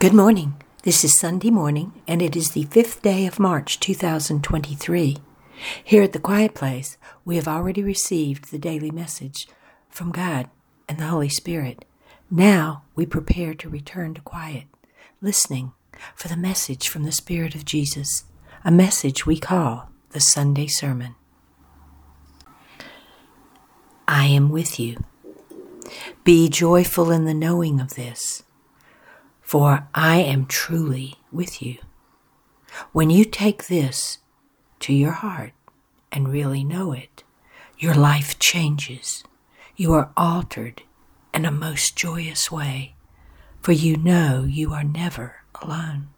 Good morning. This is Sunday morning, and it is the fifth day of March 2023. Here at the Quiet Place, we have already received the daily message from God and the Holy Spirit. Now we prepare to return to quiet, listening for the message from the Spirit of Jesus, a message we call the Sunday Sermon. I am with you. Be joyful in the knowing of this for I am truly with you. When you take this to your heart and really know it, your life changes. You are altered in a most joyous way, for you know you are never alone.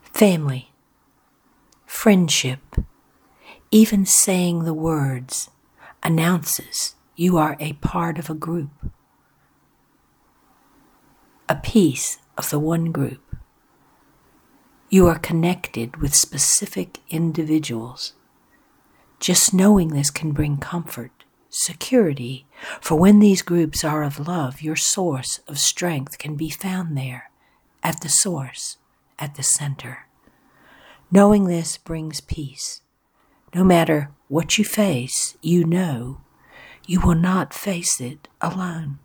Family, friendship, even saying the words announces you are a part of a group a piece of the one group. You are connected with specific individuals. Just knowing this can bring comfort, security, for when these groups are of love, your source of strength can be found there, at the source, at the center. Knowing this brings peace. No matter what you face, you know you will not face it alone.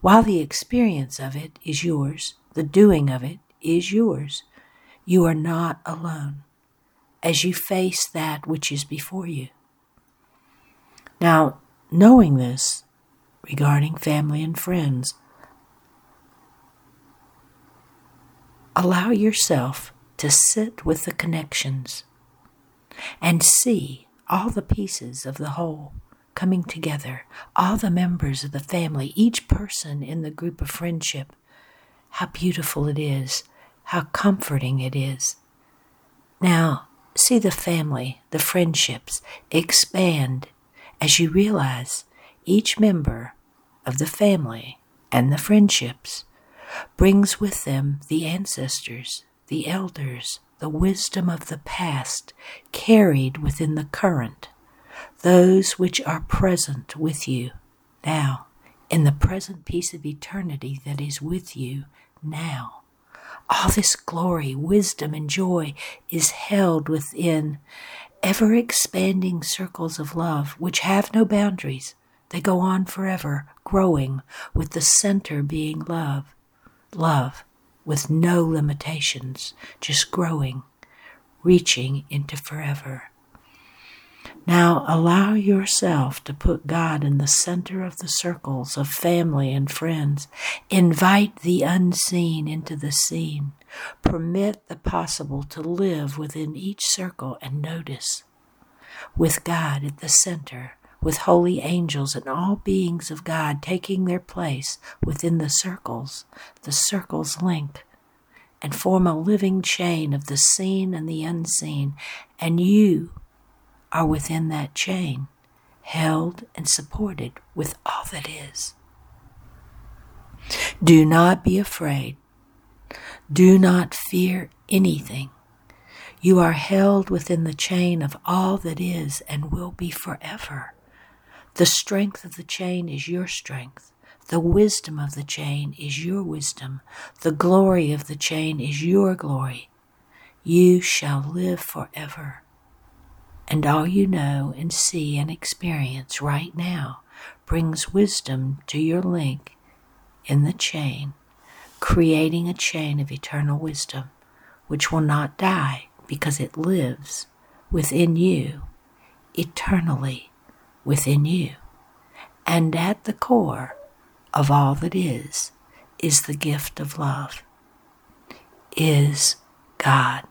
While the experience of it is yours, the doing of it is yours. You are not alone as you face that which is before you. Now, knowing this regarding family and friends, allow yourself to sit with the connections and see all the pieces of the whole coming together, all the members of the family, each person in the group of friendship. How beautiful it is, how comforting it is. Now, see the family, the friendships expand as you realize each member of the family and the friendships brings with them the ancestors, the elders, the wisdom of the past carried within the current those which are present with you now, in the present peace of eternity that is with you now. All this glory, wisdom, and joy is held within ever expanding circles of love which have no boundaries. They go on forever, growing, with the center being love. Love with no limitations, just growing, reaching into forever. Now allow yourself to put God in the center of the circles of family and friends. Invite the unseen into the seen. Permit the possible to live within each circle and notice. With God at the center, with holy angels and all beings of God taking their place within the circles, the circles link and form a living chain of the seen and the unseen, and you are within that chain, held and supported with all that is. Do not be afraid. Do not fear anything. You are held within the chain of all that is and will be forever. The strength of the chain is your strength. The wisdom of the chain is your wisdom. The glory of the chain is your glory. You shall live forever and all you know and see and experience right now brings wisdom to your link in the chain, creating a chain of eternal wisdom which will not die because it lives within you, eternally within you. And at the core of all that is, is the gift of love, is God.